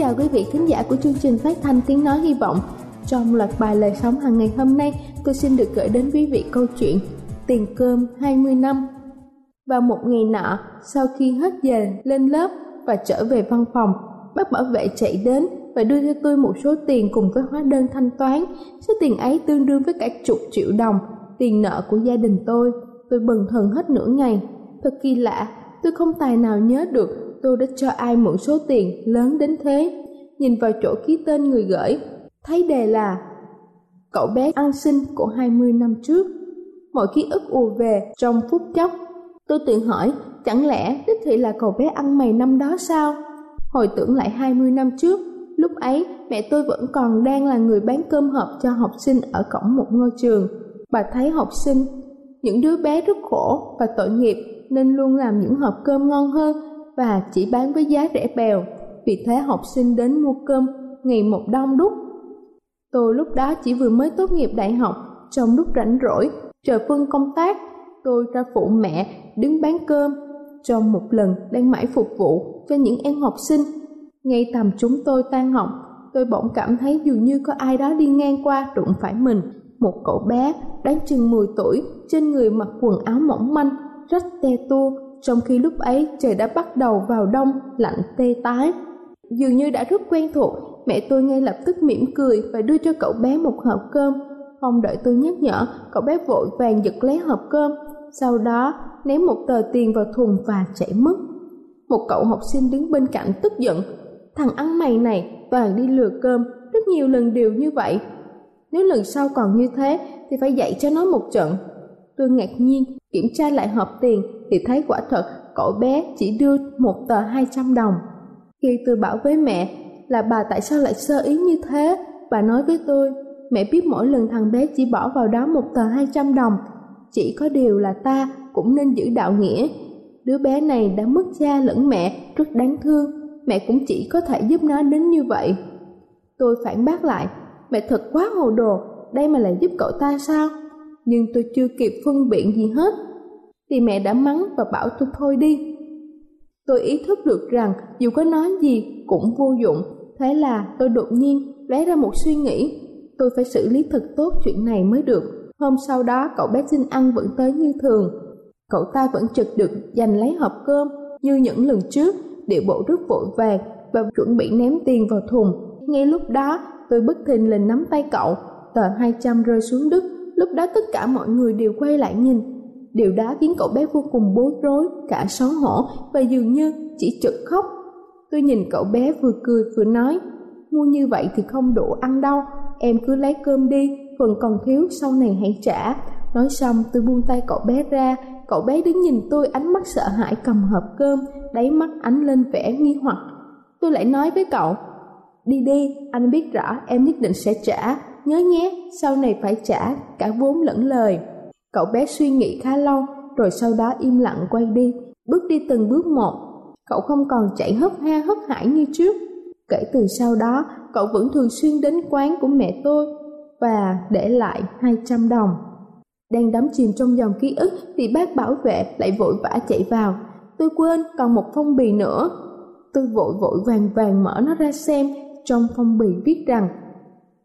Chào quý vị khán giả của chương trình phát thanh tiếng nói hy vọng. Trong loạt bài lời sống hàng ngày hôm nay, tôi xin được gửi đến quý vị câu chuyện Tiền cơm 20 năm. Vào một ngày nọ, sau khi hết giờ lên lớp và trở về văn phòng, bác bảo vệ chạy đến và đưa cho tôi một số tiền cùng với hóa đơn thanh toán. Số tiền ấy tương đương với cả chục triệu đồng, tiền nợ của gia đình tôi. Tôi bần thần hết nửa ngày. Thật kỳ lạ, tôi không tài nào nhớ được tôi đã cho ai mượn số tiền lớn đến thế. Nhìn vào chỗ ký tên người gửi, thấy đề là cậu bé ăn xin của 20 năm trước. Mọi ký ức ùa về trong phút chốc. Tôi tự hỏi, chẳng lẽ đích thị là cậu bé ăn mày năm đó sao? Hồi tưởng lại 20 năm trước, lúc ấy mẹ tôi vẫn còn đang là người bán cơm hộp cho học sinh ở cổng một ngôi trường. Bà thấy học sinh, những đứa bé rất khổ và tội nghiệp nên luôn làm những hộp cơm ngon hơn và chỉ bán với giá rẻ bèo. Vì thế học sinh đến mua cơm ngày một đông đúc. Tôi lúc đó chỉ vừa mới tốt nghiệp đại học, trong lúc rảnh rỗi, trời phân công tác, tôi ra phụ mẹ đứng bán cơm. Trong một lần đang mãi phục vụ cho những em học sinh, ngay tầm chúng tôi tan học, tôi bỗng cảm thấy dường như có ai đó đi ngang qua đụng phải mình. Một cậu bé đáng chừng 10 tuổi, trên người mặc quần áo mỏng manh, rách te tua, trong khi lúc ấy trời đã bắt đầu vào đông, lạnh tê tái. Dường như đã rất quen thuộc, mẹ tôi ngay lập tức mỉm cười và đưa cho cậu bé một hộp cơm. Không đợi tôi nhắc nhở, cậu bé vội vàng giật lấy hộp cơm, sau đó ném một tờ tiền vào thùng và chạy mất. Một cậu học sinh đứng bên cạnh tức giận, thằng ăn mày này toàn đi lừa cơm, rất nhiều lần đều như vậy. Nếu lần sau còn như thế thì phải dạy cho nó một trận. Tôi ngạc nhiên kiểm tra lại hộp tiền thì thấy quả thật cậu bé chỉ đưa một tờ 200 đồng. Khi tôi bảo với mẹ là bà tại sao lại sơ ý như thế, bà nói với tôi, mẹ biết mỗi lần thằng bé chỉ bỏ vào đó một tờ 200 đồng, chỉ có điều là ta cũng nên giữ đạo nghĩa. Đứa bé này đã mất cha lẫn mẹ, rất đáng thương, mẹ cũng chỉ có thể giúp nó đến như vậy. Tôi phản bác lại, mẹ thật quá hồ đồ, đây mà lại giúp cậu ta sao? Nhưng tôi chưa kịp phân biện gì hết, thì mẹ đã mắng và bảo tôi thôi đi. Tôi ý thức được rằng dù có nói gì cũng vô dụng, thế là tôi đột nhiên lóe ra một suy nghĩ, tôi phải xử lý thật tốt chuyện này mới được. Hôm sau đó cậu bé xin ăn vẫn tới như thường, cậu ta vẫn trực được giành lấy hộp cơm như những lần trước, điệu bộ rất vội vàng và chuẩn bị ném tiền vào thùng. Ngay lúc đó, tôi bất thình lình nắm tay cậu, tờ 200 rơi xuống đất. Lúc đó tất cả mọi người đều quay lại nhìn, Điều đó khiến cậu bé vô cùng bối rối, cả xấu hổ và dường như chỉ chực khóc. Tôi nhìn cậu bé vừa cười vừa nói, mua như vậy thì không đủ ăn đâu, em cứ lấy cơm đi, phần còn thiếu sau này hãy trả. Nói xong tôi buông tay cậu bé ra, cậu bé đứng nhìn tôi ánh mắt sợ hãi cầm hộp cơm, đáy mắt ánh lên vẻ nghi hoặc. Tôi lại nói với cậu, đi đi, anh biết rõ em nhất định sẽ trả, nhớ nhé, sau này phải trả cả vốn lẫn lời. Cậu bé suy nghĩ khá lâu, rồi sau đó im lặng quay đi, bước đi từng bước một. Cậu không còn chạy hấp ha hấp hải như trước. Kể từ sau đó, cậu vẫn thường xuyên đến quán của mẹ tôi và để lại 200 đồng. Đang đắm chìm trong dòng ký ức thì bác bảo vệ lại vội vã chạy vào. Tôi quên còn một phong bì nữa. Tôi vội vội vàng vàng mở nó ra xem, trong phong bì viết rằng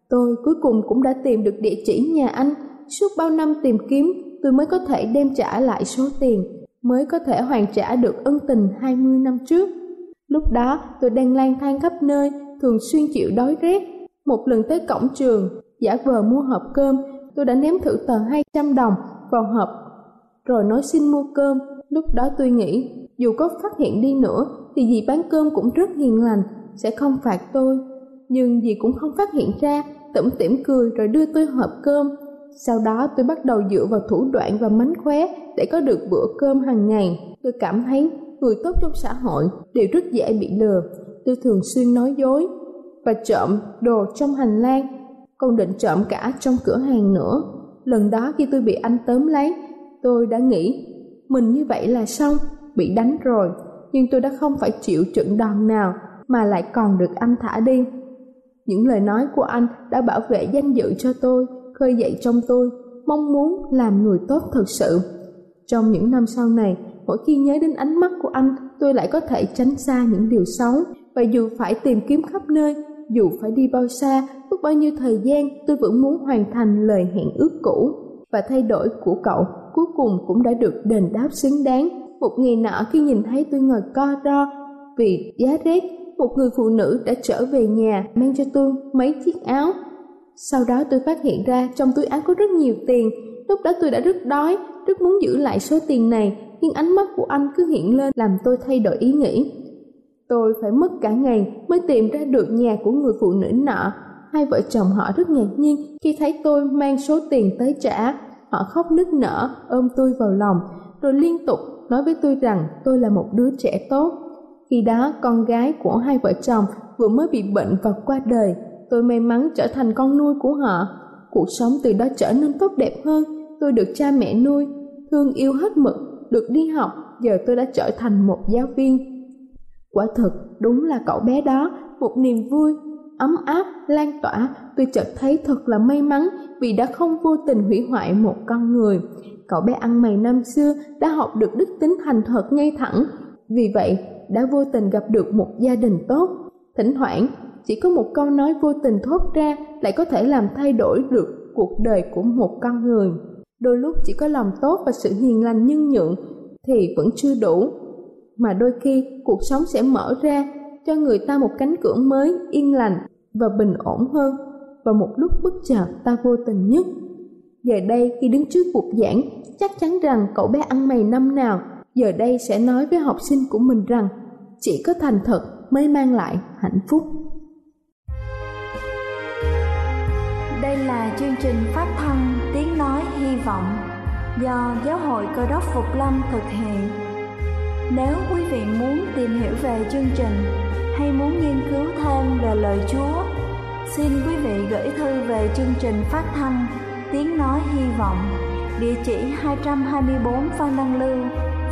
Tôi cuối cùng cũng đã tìm được địa chỉ nhà anh. Suốt bao năm tìm kiếm, tôi mới có thể đem trả lại số tiền, mới có thể hoàn trả được ân tình 20 năm trước. Lúc đó tôi đang lang thang khắp nơi, thường xuyên chịu đói rét. Một lần tới cổng trường, giả vờ mua hộp cơm, tôi đã ném thử tờ 200 đồng vào hộp, rồi nói xin mua cơm. Lúc đó tôi nghĩ, dù có phát hiện đi nữa, thì dì bán cơm cũng rất hiền lành, sẽ không phạt tôi. Nhưng dì cũng không phát hiện ra, tủm tỉm cười rồi đưa tôi hộp cơm. Sau đó tôi bắt đầu dựa vào thủ đoạn và mánh khóe để có được bữa cơm hàng ngày. Tôi cảm thấy người tốt trong xã hội đều rất dễ bị lừa. Tôi thường xuyên nói dối và trộm đồ trong hành lang, còn định trộm cả trong cửa hàng nữa. Lần đó khi tôi bị anh tóm lấy, tôi đã nghĩ mình như vậy là xong, bị đánh rồi. Nhưng tôi đã không phải chịu trận đòn nào mà lại còn được anh thả đi. Những lời nói của anh đã bảo vệ danh dự cho tôi, khơi dậy trong tôi mong muốn làm người tốt thật sự. Trong những năm sau này, mỗi khi nhớ đến ánh mắt của anh, tôi lại có thể tránh xa những điều xấu. Và dù phải tìm kiếm khắp nơi, dù phải đi bao xa, mất bao nhiêu thời gian, tôi vẫn muốn hoàn thành lời hẹn ước cũ. Và thay đổi của cậu cuối cùng cũng đã được đền đáp xứng đáng. Một ngày nọ khi nhìn thấy tôi ngồi co ro vì giá rét, một người phụ nữ đã trở về nhà mang cho tôi mấy chiếc áo. Sau đó tôi phát hiện ra trong túi áo có rất nhiều tiền. Lúc đó tôi đã rất đói, rất muốn giữ lại số tiền này, nhưng ánh mắt của anh cứ hiện lên làm tôi thay đổi ý nghĩ. Tôi phải mất cả ngày mới tìm ra được nhà của người phụ nữ nọ. Hai vợ chồng họ rất ngạc nhiên khi thấy tôi mang số tiền tới trả. Họ khóc nức nở, ôm tôi vào lòng, rồi liên tục nói với tôi rằng tôi là một đứa trẻ tốt. Khi đó con gái của hai vợ chồng vừa mới bị bệnh và qua đời, tôi may mắn trở thành con nuôi của họ. Cuộc sống từ đó trở nên tốt đẹp hơn, tôi được cha mẹ nuôi, thương yêu hết mực, được đi học, giờ tôi đã trở thành một giáo viên. Quả thực, đúng là cậu bé đó, một niềm vui, ấm áp, lan tỏa, tôi chợt thấy thật là may mắn vì đã không vô tình hủy hoại một con người. Cậu bé ăn mày năm xưa đã học được đức tính thành thật ngay thẳng, vì vậy đã vô tình gặp được một gia đình tốt. Thỉnh thoảng, chỉ có một câu nói vô tình thốt ra lại có thể làm thay đổi được cuộc đời của một con người. Đôi lúc chỉ có lòng tốt và sự hiền lành nhân nhượng thì vẫn chưa đủ, mà đôi khi cuộc sống sẽ mở ra cho người ta một cánh cửa mới yên lành và bình ổn hơn và một lúc bất chợt ta vô tình nhất. Giờ đây khi đứng trước cuộc giảng, chắc chắn rằng cậu bé ăn mày năm nào giờ đây sẽ nói với học sinh của mình rằng chỉ có thành thật mới mang lại hạnh phúc. Đây là chương trình phát thanh Tiếng Nói Hy Vọng do Giáo hội Cơ đốc Phục Lâm thực hiện. Nếu quý vị muốn tìm hiểu về chương trình hay muốn nghiên cứu thêm về lời Chúa, xin quý vị gửi thư về chương trình phát thanh Tiếng Nói Hy Vọng, địa chỉ 224 Phan Đăng Lưu,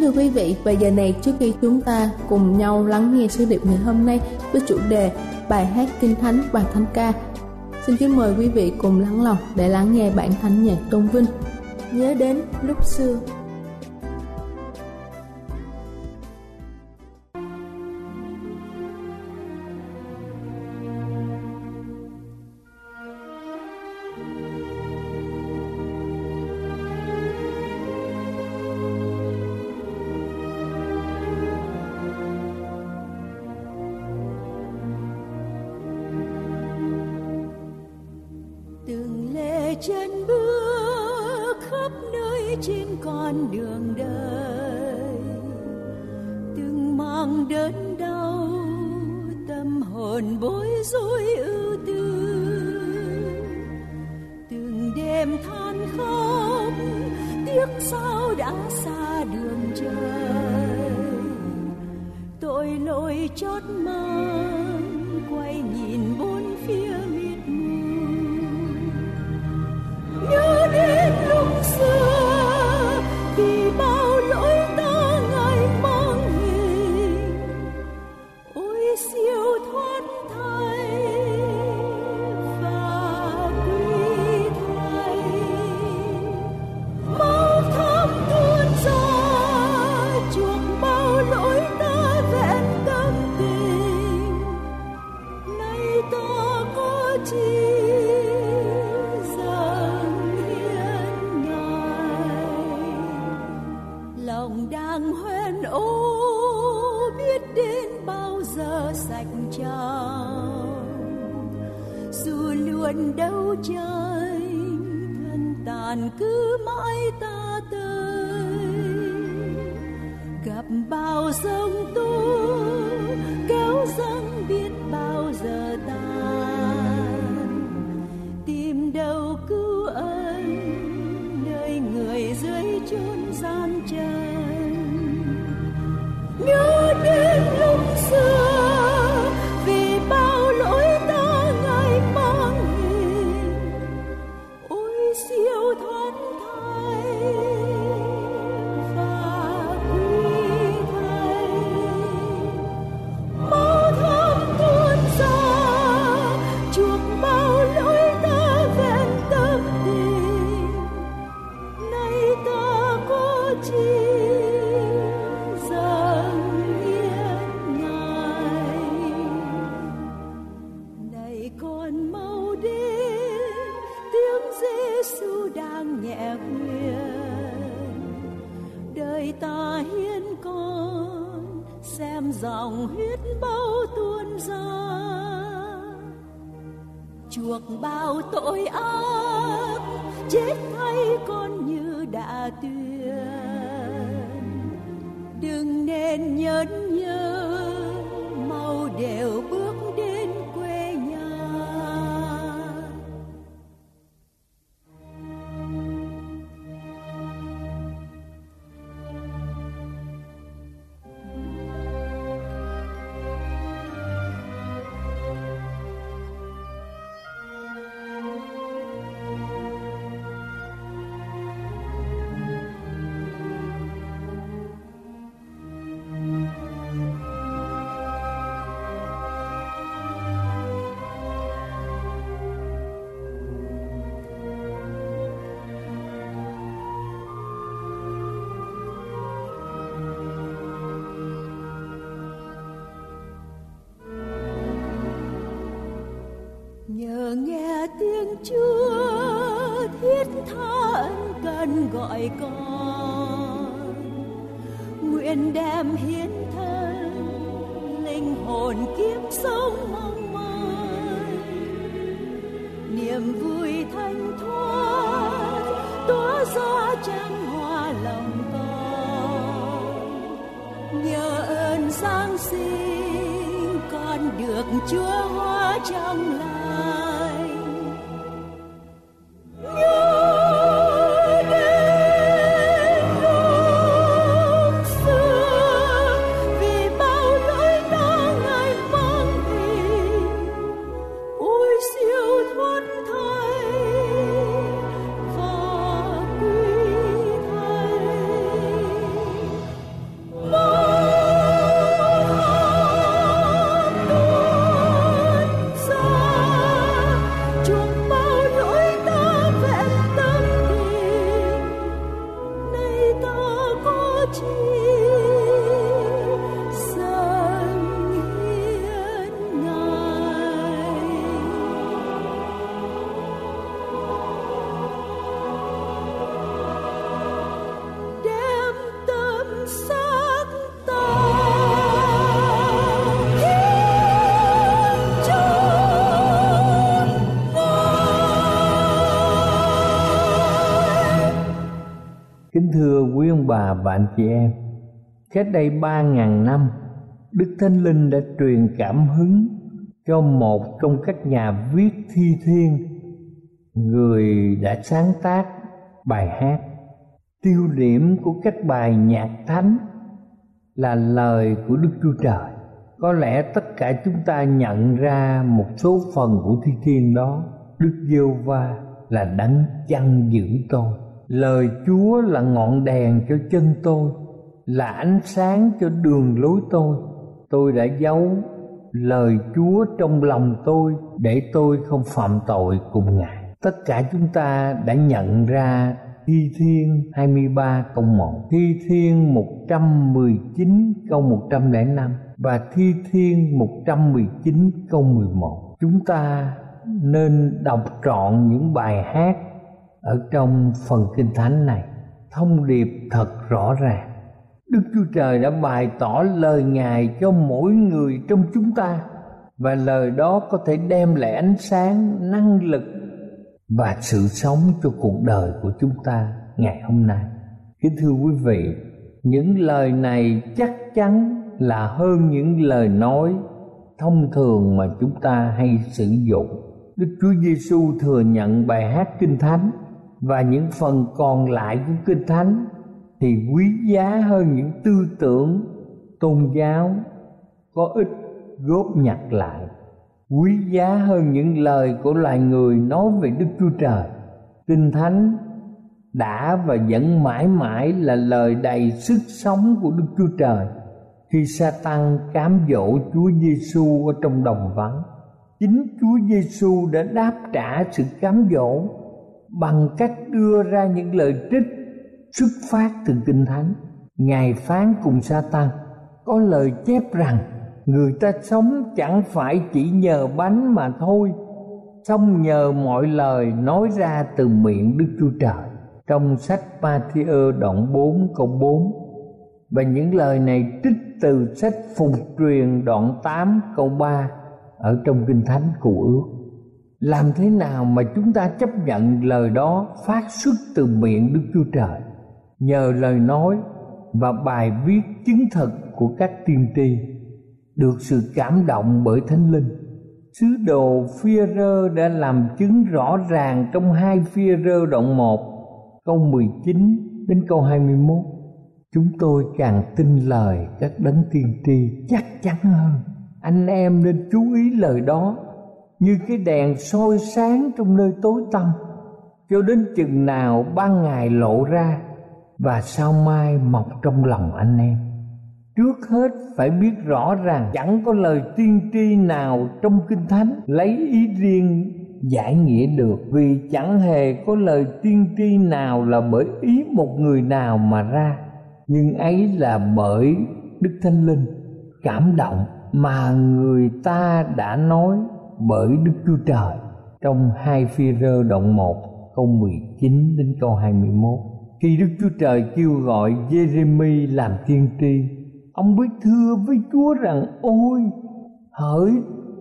Thưa quý vị, và giờ này trước khi chúng ta cùng nhau lắng nghe sứ điệp ngày hôm nay với chủ đề bài hát kinh thánh và thánh ca, xin kính mời quý vị cùng lắng lòng để lắng nghe bản thánh nhạc tôn vinh. Nhớ đến lúc xưa. thank you con đường đời. chốn gian trần. Nhớ chuộc bao tội ác, chết thay con như đã tuyên. Đừng nên nhớ nhớ, mau đều chưa thiết tha ân cần gọi con. Nguyện đem hiến thân, linh hồn kiếp sống mong manh niềm vui thanh thoát, tỏa ra trang hoa lòng con. Nhờ ơn giáng sinh, con được chúa hóa trong lòng. Bà và anh chị em, cách đây ba ngàn năm, Đức Thánh Linh đã truyền cảm hứng cho một trong các nhà viết thi thiên, người đã sáng tác bài hát. Tiêu điểm của các bài nhạc thánh là lời của Đức Chúa Trời. Có lẽ tất cả chúng ta nhận ra một số phần của thi thiên đó. Đức Giêsu va là đấng chăn giữ tôi lời chúa là ngọn đèn cho chân tôi, là ánh sáng cho đường lối tôi. Tôi đã giấu lời chúa trong lòng tôi để tôi không phạm tội cùng ngài. Tất cả chúng ta đã nhận ra Thi Thiên 23 câu 1 Thi Thiên 119 câu 105 Và Thi Thiên 119 câu 11 Chúng ta nên đọc trọn những bài hát ở trong phần kinh thánh này, thông điệp thật rõ ràng. Đức chúa trời đã bày tỏ lời ngài cho mỗi người trong chúng ta, và lời đó có thể đem lại ánh sáng, năng lực và sự sống cho cuộc đời của chúng ta ngày hôm nay. Kính thưa quý vị, những lời này chắc chắn là hơn những lời nói thông thường mà chúng ta hay sử dụng. Đức Chúa Giêsu thừa nhận bài hát Kinh Thánh và những phần còn lại của Kinh Thánh thì quý giá hơn những tư tưởng, tôn giáo có ích góp nhặt lại quý giá hơn những lời của loài người nói về Đức Chúa Trời. Kinh Thánh đã và vẫn mãi mãi là lời đầy sức sống của Đức Chúa Trời khi sa tăng cám dỗ Chúa Giêsu ở trong đồng vắng chính Chúa Giêsu đã đáp trả sự cám dỗ bằng cách đưa ra những lời trích, xuất phát từ kinh thánh. Ngài phán cùng sa tăng có lời chép rằng, người ta sống chẳng phải chỉ nhờ bánh mà thôi. Song nhờ mọi lời nói ra từ miệng đức chúa trời. Trong sách Matthew đoạn 4 câu 4 và những lời này trích từ sách Phục truyền đoạn 8 câu 3 ở trong kinh thánh cụ ước làm thế nào mà chúng ta chấp nhận lời đó phát xuất từ miệng đức chúa trời? Nhờ lời nói và bài viết chứng thực của các tiên tri được sự cảm động bởi thánh linh. Sứ đồ phia rơ đã làm chứng rõ ràng trong hai phia rơ đoạn 1 câu 19 đến câu 21 chúng tôi càng tin lời các đấng tiên tri chắc chắn hơn. Anh em nên chú ý lời đó như cái đèn soi sáng trong nơi tối tăm. Cho đến chừng nào ban ngày lộ ra và sao mai mọc trong lòng anh em. Trước hết phải biết rõ rằng chẳng có lời tiên tri nào trong kinh thánh lấy ý riêng giải nghĩa được. Vì chẳng hề có lời tiên tri nào là bởi ý một người nào mà ra. Nhưng ấy là bởi đức thánh linh cảm động mà người ta đã nói bởi Đức Chúa Trời trong hai phi rơ đoạn 1 câu 19 đến câu 21. Khi Đức Chúa Trời kêu gọi Jeremy làm tiên tri, ông biết thưa với Chúa rằng ôi hỡi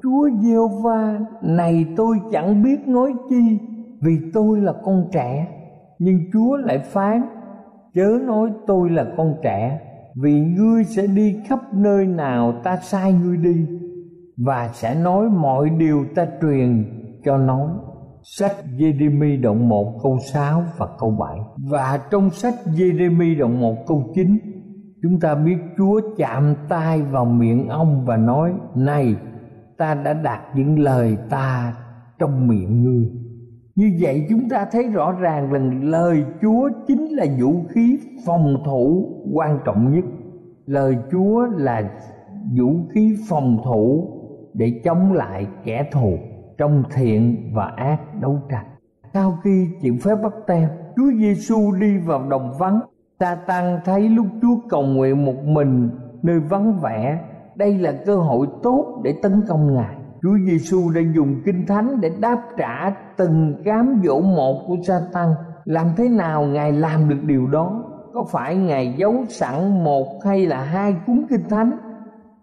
Chúa giê va này tôi chẳng biết nói chi vì tôi là con trẻ nhưng Chúa lại phán chớ nói tôi là con trẻ vì ngươi sẽ đi khắp nơi nào ta sai ngươi đi và sẽ nói mọi điều ta truyền cho nó. Sách Jeremy đoạn 1 câu 6 và câu 7 và trong sách Jeremy đoạn 1 câu 9 chúng ta biết Chúa chạm tay vào miệng ông và nói, này, ta đã đặt những lời ta trong miệng ngươi. Như vậy chúng ta thấy rõ ràng rằng lời Chúa chính là vũ khí phòng thủ quan trọng nhất. Lời Chúa là vũ khí phòng thủ để chống lại kẻ thù trong thiện và ác đấu tranh. Sau khi chịu phép bắt tem, Chúa Giêsu đi vào đồng vắng. Ta tăng thấy lúc Chúa cầu nguyện một mình nơi vắng vẻ, đây là cơ hội tốt để tấn công Ngài Chúa Giêsu đã dùng kinh thánh để đáp trả từng cám dỗ một của Satan. Làm thế nào Ngài làm được điều đó? Có phải Ngài giấu sẵn một hay là hai cuốn kinh thánh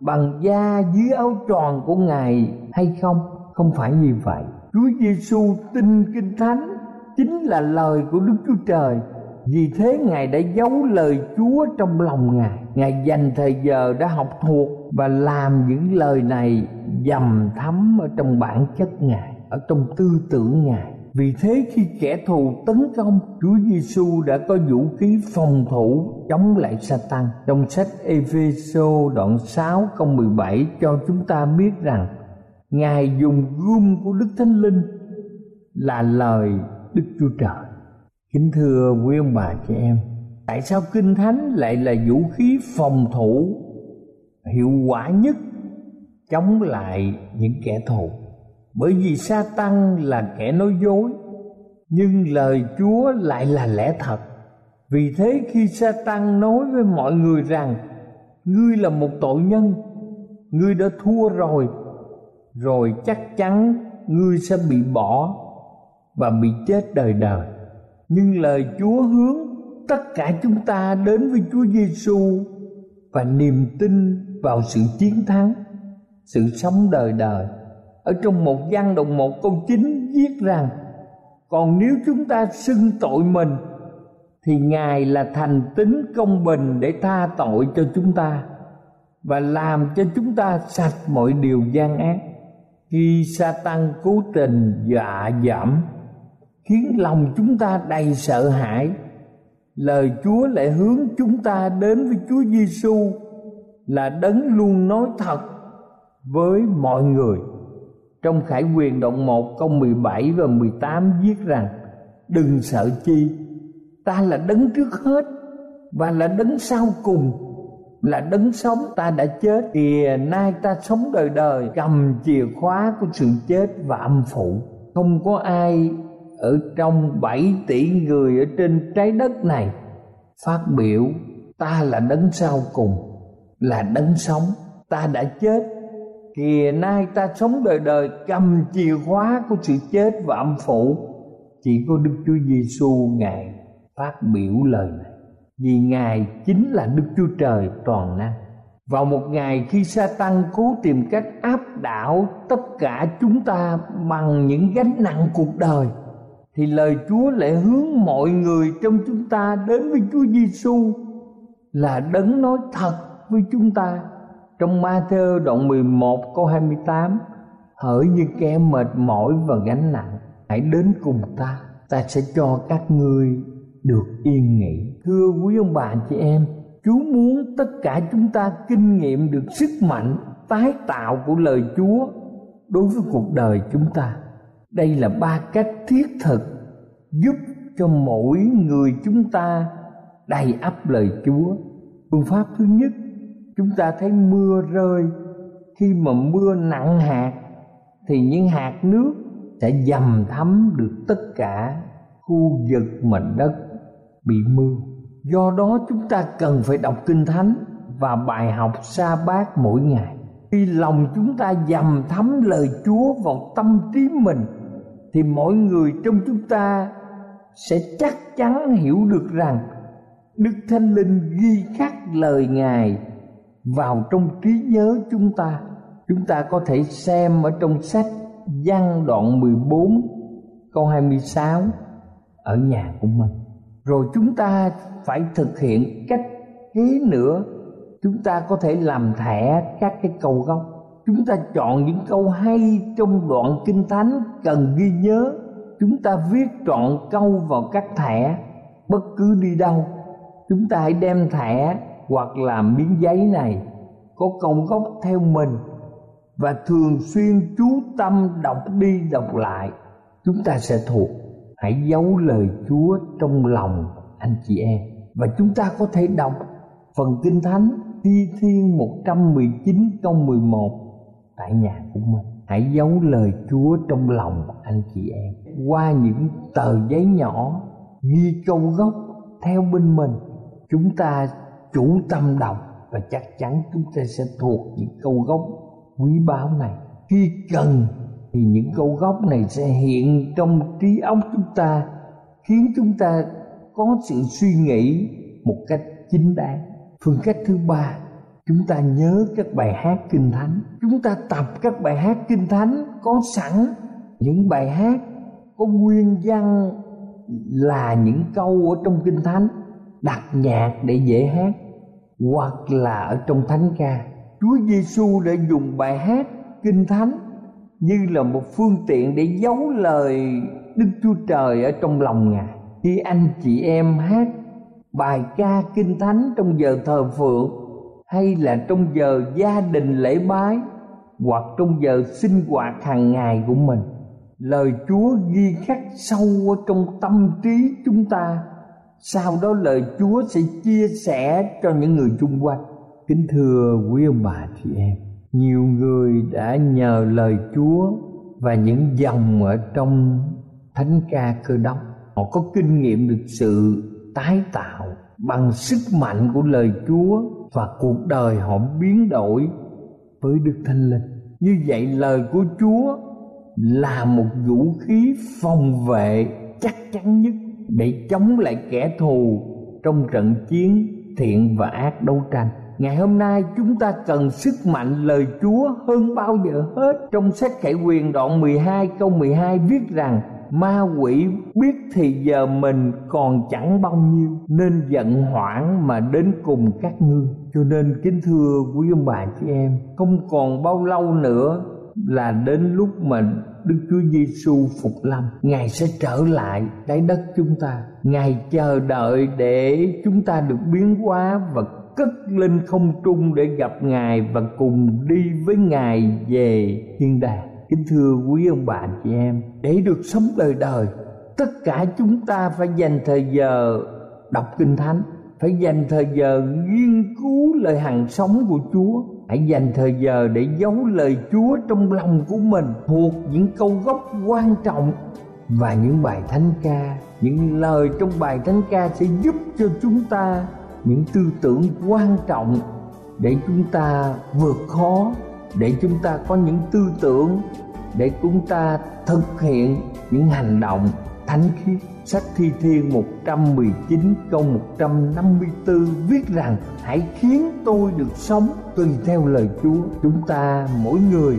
bằng da dưới áo tròn của Ngài hay không? Không phải như vậy. Chúa Giêsu tin kinh thánh chính là lời của Đức Chúa Trời vì thế ngài đã giấu lời chúa trong lòng ngài ngài dành thời giờ đã học thuộc và làm những lời này dầm thấm ở trong bản chất ngài, ở trong tư tưởng ngài vì thế khi kẻ thù tấn công Chúa Giêsu đã có vũ khí phòng thủ chống lại Satan. Trong sách Epheso đoạn 6 câu 17 cho chúng ta biết rằng Ngài dùng gươm của Đức Thánh Linh là lời Đức Chúa Trời. Kính thưa quý ông bà chị em, tại sao Kinh Thánh lại là vũ khí phòng thủ hiệu quả nhất chống lại những kẻ thù? Bởi vì sa tăng là kẻ nói dối, nhưng lời Chúa lại là lẽ thật. Vì thế khi sa tăng nói với mọi người rằng ngươi là một tội nhân, ngươi đã thua rồi rồi chắc chắn ngươi sẽ bị bỏ và bị chết đời đời nhưng lời Chúa hướng tất cả chúng ta đến với Chúa Giêsu và niềm tin vào sự chiến thắng sự sống đời đời ở trong một văn đồng một câu chính viết rằng, còn nếu chúng ta xưng tội mình, thì ngài là thành tính công bình để tha tội cho chúng ta và làm cho chúng ta sạch mọi điều gian ác. Khi sa tăng cố tình dọa giảm khiến lòng chúng ta đầy sợ hãi, lời chúa lại hướng chúng ta đến với chúa giêsu là đấng luôn nói thật với mọi người trong Khải Quyền đoạn 1 câu 17 và 18 viết rằng, Đừng sợ chi, Ta là đấng trước hết, Và là đấng sau cùng, là đấng sống, ta đã chết. Thì nay ta sống đời đời, cầm chìa khóa của sự chết và âm phụ. Không có ai ở trong 7 tỷ người ở trên trái đất này phát biểu, ta là đấng sau cùng, là đấng sống, ta đã chết kìa nay ta sống đời đời cầm chìa khóa của sự chết và âm phủ. Chỉ có đức chúa giêsu ngài phát biểu lời này. Vì ngài chính là đức chúa trời toàn năng. Vào một ngày khi sa tăng cố tìm cách áp đảo tất cả chúng ta bằng những gánh nặng cuộc đời, thì lời Chúa lại hướng mọi người trong chúng ta đến với Chúa Giêsu là đấng nói thật với chúng ta. Trong Ma-thơ đoạn 11 câu 28 Hỡi như kẻ mệt mỏi và gánh nặng, Hãy đến cùng ta Ta sẽ cho các ngươi được yên nghỉ. Thưa quý ông bà chị em, chúa muốn tất cả chúng ta kinh nghiệm được sức mạnh, tái tạo của lời chúa đối với cuộc đời chúng ta. Đây là ba cách thiết thực giúp cho mỗi người chúng ta đầy ắp lời chúa. Phương pháp thứ nhất chúng ta thấy mưa rơi. Khi mà mưa nặng hạt, thì những hạt nước sẽ dầm thấm được tất cả khu vực mảnh đất bị mưa. Do đó chúng ta cần phải đọc kinh thánh và bài học sa bát mỗi ngày. Khi lòng chúng ta dầm thấm lời chúa vào tâm trí mình, thì mỗi người trong chúng ta sẽ chắc chắn hiểu được rằng đức thánh linh ghi khắc lời ngài vào trong trí nhớ chúng ta. Chúng ta có thể xem ở trong sách văn đoạn 14 câu 26 ở nhà của mình. Rồi chúng ta phải thực hiện cách ký nữa. Chúng ta có thể làm thẻ các cái câu gốc. Chúng ta chọn những câu hay trong đoạn kinh thánh cần ghi nhớ. Chúng ta viết trọn câu vào các thẻ, bất cứ đi đâu. Chúng ta hãy đem thẻ hoặc làm miếng giấy này có câu gốc theo mình và thường xuyên chú tâm đọc đi đọc lại, chúng ta sẽ thuộc hãy giấu lời Chúa trong lòng, anh chị em và chúng ta có thể đọc phần kinh thánh, Thi Thiên 119 câu 11 tại nhà của mình. Hãy giấu lời Chúa trong lòng, anh chị em qua những tờ giấy nhỏ, ghi câu gốc theo bên mình. Chúng ta chủ tâm đọc và chắc chắn chúng ta sẽ thuộc những câu gốc quý báu này. Khi cần thì những câu gốc này sẽ hiện trong trí óc chúng ta, khiến chúng ta có sự suy nghĩ một cách chính đáng. Phương cách thứ ba, chúng ta nhớ các bài hát kinh thánh. Chúng ta tập các bài hát kinh thánh có sẵn. Những bài hát có nguyên văn là những câu ở trong kinh thánh, đặt nhạc để dễ hát hoặc là ở trong thánh ca Chúa Giêsu đã dùng bài hát, kinh thánh như là một phương tiện để giấu lời Đức Chúa Trời ở trong lòng Ngài. Khi anh chị em hát bài ca kinh thánh trong giờ thờ phượng, hay là trong giờ gia đình lễ bái, hoặc trong giờ sinh hoạt hàng ngày của mình, lời chúa ghi khắc sâu ở trong tâm trí chúng ta sau đó lời chúa sẽ chia sẻ cho những người chung quanh. Kính thưa quý ông bà chị em, nhiều người đã nhờ lời chúa và những dòng ở trong thánh ca cơ đốc. Họ có kinh nghiệm được sự tái tạo bằng sức mạnh của lời chúa và cuộc đời họ biến đổi với đức thánh linh. Như vậy lời của chúa là một vũ khí phòng vệ chắc chắn nhất để chống lại kẻ thù trong trận chiến thiện và ác đấu tranh Ngày hôm nay chúng ta cần sức mạnh lời Chúa hơn bao giờ hết Trong sách Khải quyền đoạn 12 câu 12 viết rằng, Ma quỷ biết thì giờ mình còn chẳng bao nhiêu, Nên giận hoảng mà đến cùng các ngươi Cho nên, kính thưa quý ông bà chị em, Không còn bao lâu nữa là đến lúc mình. Đức Chúa Giêsu phục lâm, Ngài sẽ trở lại trái đất chúng ta. Ngài chờ đợi để chúng ta được biến hóa và cất lên không trung để gặp Ngài và cùng đi với Ngài về thiên đàng. Kính thưa quý ông bà chị em, để được sống đời đời, tất cả chúng ta phải dành thời giờ đọc kinh thánh, phải dành thời giờ nghiên cứu lời hằng sống của Chúa hãy dành thời giờ để giấu lời Chúa trong lòng của mình, thuộc những câu gốc quan trọng và những bài thánh ca. Những lời trong bài thánh ca sẽ giúp cho chúng ta những tư tưởng quan trọng để chúng ta vượt khó, để chúng ta có những tư tưởng để chúng ta thực hiện những hành động thánh khiết sách thi thiên 119 câu 154 viết rằng, hãy khiến tôi được sống tùy theo lời Chúa chúng ta mỗi người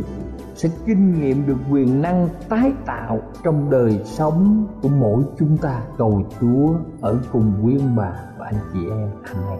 sẽ kinh nghiệm được quyền năng tái tạo trong đời sống của mỗi chúng ta cầu Chúa ở cùng quý bà và anh chị em. Amen.